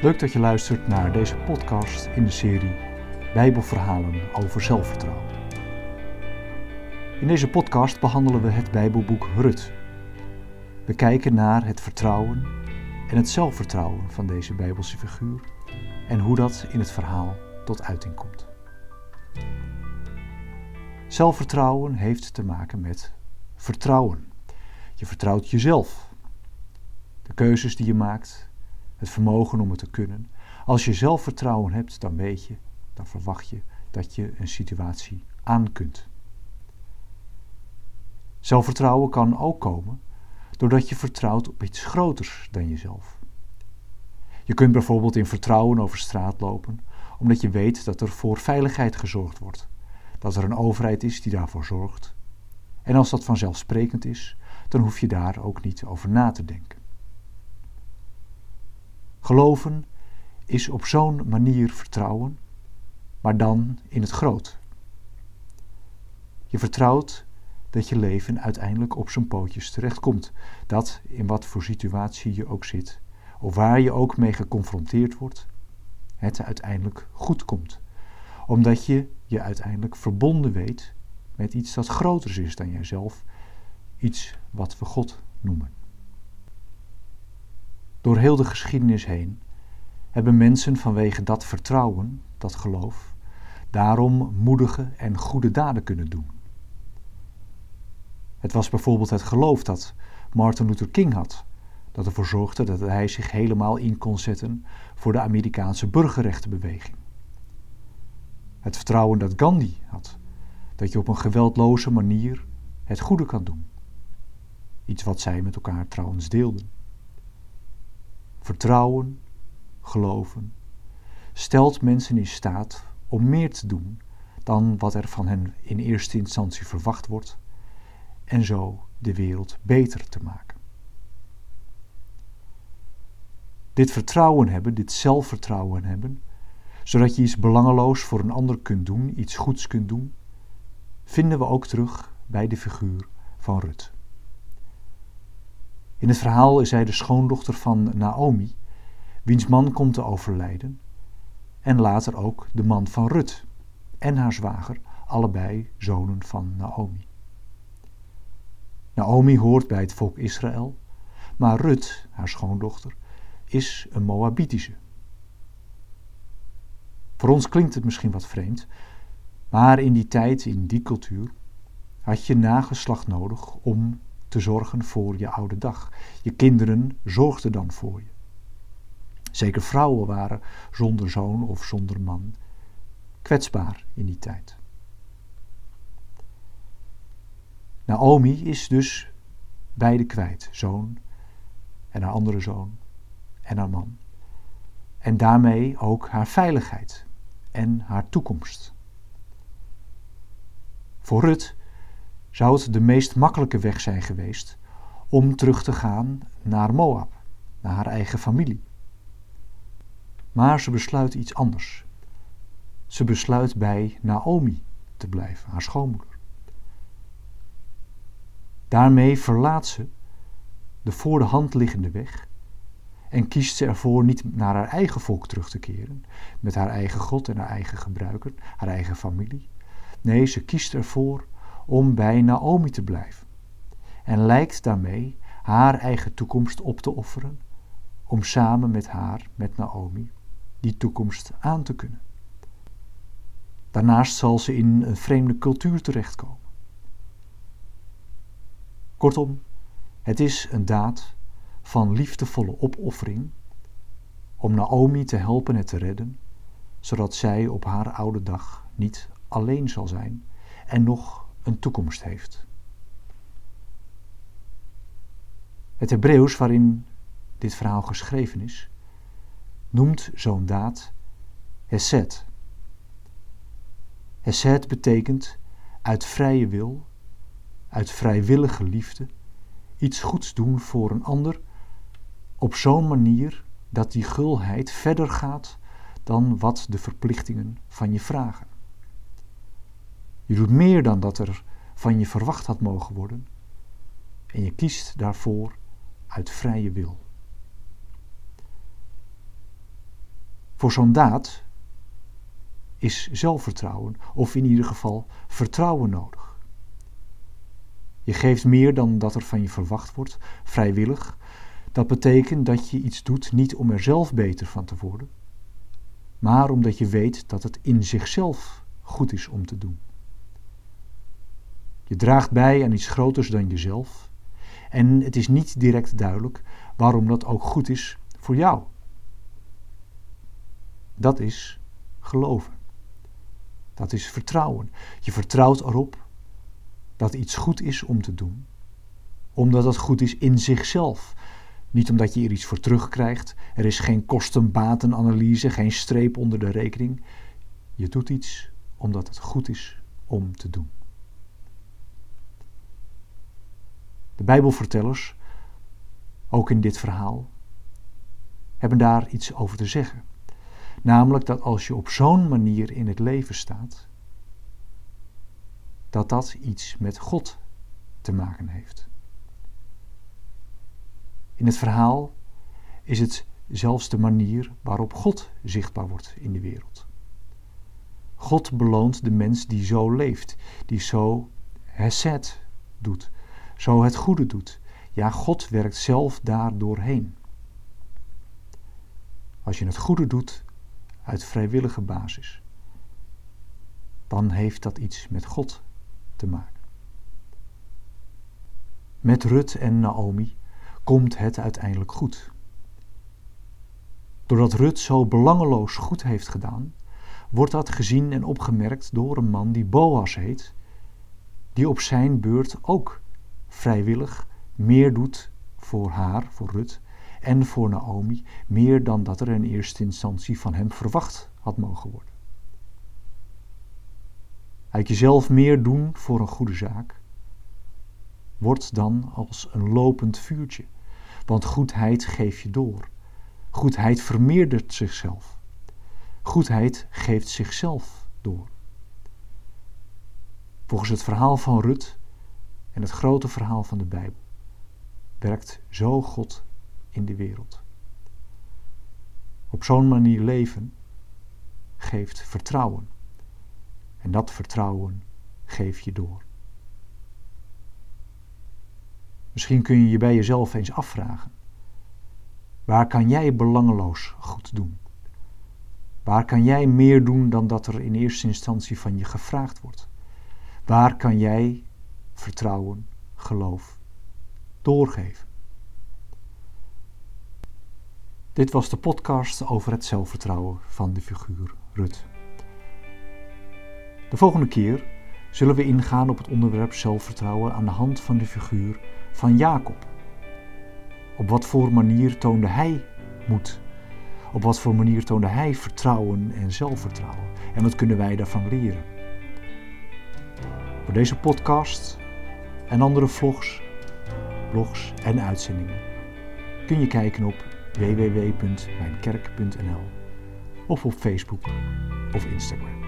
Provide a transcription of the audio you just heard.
Leuk dat je luistert naar deze podcast in de serie Bijbelverhalen over zelfvertrouwen. In deze podcast behandelen we het Bijbelboek Rut. We kijken naar het vertrouwen en het zelfvertrouwen van deze Bijbelse figuur en hoe dat in het verhaal tot uiting komt. Zelfvertrouwen heeft te maken met vertrouwen. Je vertrouwt jezelf, de keuzes die je maakt, het vermogen om het te kunnen. Als je zelfvertrouwen hebt, dan weet je, dan verwacht je dat je een situatie aan kunt. Zelfvertrouwen kan ook komen doordat je vertrouwt op iets groters dan jezelf. Je kunt bijvoorbeeld in vertrouwen over straat lopen, omdat je weet dat er voor veiligheid gezorgd wordt, dat er een overheid is die daarvoor zorgt. En als dat vanzelfsprekend is, dan hoef je daar ook niet over na te denken. Geloven is op zo'n manier vertrouwen, maar dan in het groot. Je vertrouwt dat je leven uiteindelijk op zijn pootjes terechtkomt. Dat in wat voor situatie je ook zit, of waar je ook mee geconfronteerd wordt, het uiteindelijk goed komt. Omdat je je uiteindelijk verbonden weet met iets dat groter is dan jijzelf, iets wat we God noemen. Door heel de geschiedenis heen hebben mensen vanwege dat vertrouwen, dat geloof, daarom moedige en goede daden kunnen doen. Het was bijvoorbeeld het geloof dat Martin Luther King had, dat ervoor zorgde dat hij zich helemaal in kon zetten voor de Amerikaanse burgerrechtenbeweging. Het vertrouwen dat Gandhi had, dat je op een geweldloze manier het goede kan doen. Iets wat zij met elkaar trouwens deelden. Vertrouwen, geloven, stelt mensen in staat om meer te doen dan wat er van hen in eerste instantie verwacht wordt en zo de wereld beter te maken. Dit vertrouwen hebben, dit zelfvertrouwen hebben, zodat je iets belangeloos voor een ander kunt doen, iets goeds kunt doen, vinden we ook terug bij de figuur van Rut. In het verhaal is zij de schoondochter van Naomi, wiens man komt te overlijden, en later ook de man van Rut en haar zwager, allebei zonen van Naomi. Naomi hoort bij het volk Israël, maar Rut, haar schoondochter, is een Moabitische. Voor ons klinkt het misschien wat vreemd, maar in die tijd, in die cultuur, had je nageslacht nodig om te zorgen voor je oude dag. Je kinderen zorgden dan voor je. Zeker vrouwen waren zonder zoon of zonder man kwetsbaar in die tijd. Naomi is dus beide kwijt, zoon en haar andere zoon en haar man. En daarmee ook haar veiligheid en haar toekomst. Voor Rut zou het de meest makkelijke weg zijn geweest om terug te gaan naar Moab, naar haar eigen familie. Maar ze besluit iets anders. Ze besluit bij Naomi te blijven, haar schoonmoeder. Daarmee verlaat ze de voor de hand liggende weg en kiest ze ervoor niet naar haar eigen volk terug te keren, met haar eigen God en haar eigen gebruiker, haar eigen familie. Nee, ze kiest ervoor om bij Naomi te blijven en lijkt daarmee haar eigen toekomst op te offeren om samen met haar, met Naomi, die toekomst aan te kunnen. Daarnaast zal ze in een vreemde cultuur terechtkomen. Kortom, het is een daad van liefdevolle opoffering om Naomi te helpen het te redden, zodat zij op haar oude dag niet alleen zal zijn en nog een toekomst heeft. Het Hebreeuws waarin dit verhaal geschreven is, noemt zo'n daad Hesed. Hesed betekent uit vrije wil, uit vrijwillige liefde, iets goeds doen voor een ander op zo'n manier dat die gulheid verder gaat dan wat de verplichtingen van je vragen. Je doet meer dan dat er van je verwacht had mogen worden en je kiest daarvoor uit vrije wil. Voor zo'n daad is zelfvertrouwen, of in ieder geval vertrouwen nodig. Je geeft meer dan dat er van je verwacht wordt, vrijwillig. Dat betekent dat je iets doet niet om er zelf beter van te worden, maar omdat je weet dat het in zichzelf goed is om te doen. Je draagt bij aan iets groters dan jezelf en het is niet direct duidelijk waarom dat ook goed is voor jou. Dat is geloven. Dat is vertrouwen. Je vertrouwt erop dat iets goed is om te doen, omdat het goed is in zichzelf. Niet omdat je er iets voor terugkrijgt. Er is geen kosten-batenanalyse, geen streep onder de rekening. Je doet iets omdat het goed is om te doen. Bijbelvertellers, ook in dit verhaal, hebben daar iets over te zeggen. Namelijk dat als je op zo'n manier in het leven staat, dat dat iets met God te maken heeft. In het verhaal is het zelfs de manier waarop God zichtbaar wordt in de wereld. God beloont de mens die zo leeft, die zo hesed doet, zo het goede doet. Ja, God werkt zelf daar doorheen. Als je het goede doet uit vrijwillige basis, dan heeft dat iets met God te maken. Met Rut en Naomi komt het uiteindelijk goed. Doordat Rut zo belangeloos goed heeft gedaan, wordt dat gezien en opgemerkt door een man die Boas heet, die op zijn beurt ook vrijwillig meer doet voor haar, voor Rut, en voor Naomi, meer dan dat er in eerste instantie van hem verwacht had mogen worden. Uit jezelf meer doen voor een goede zaak wordt dan als een lopend vuurtje, want goedheid geef je door. Goedheid vermeerdert zichzelf. Goedheid geeft zichzelf door. Volgens het verhaal van Rut en het grote verhaal van de Bijbel werkt zo God in de wereld. Op zo'n manier leven geeft vertrouwen. En dat vertrouwen geef je door. Misschien kun je je bij jezelf eens afvragen: waar kan jij belangeloos goed doen? Waar kan jij meer doen dan dat er in eerste instantie van je gevraagd wordt? Waar kan jij vertrouwen, geloof doorgeven? Dit was de podcast over het zelfvertrouwen van de figuur Rut. De volgende keer zullen we ingaan op het onderwerp zelfvertrouwen aan de hand van de figuur van Jacob. Op wat voor manier toonde hij moed? Op wat voor manier toonde hij vertrouwen en zelfvertrouwen? En wat kunnen wij daarvan leren? Voor deze podcast en andere vlogs, blogs en uitzendingen kun je kijken op www.mijnkerk.nl of op Facebook of Instagram.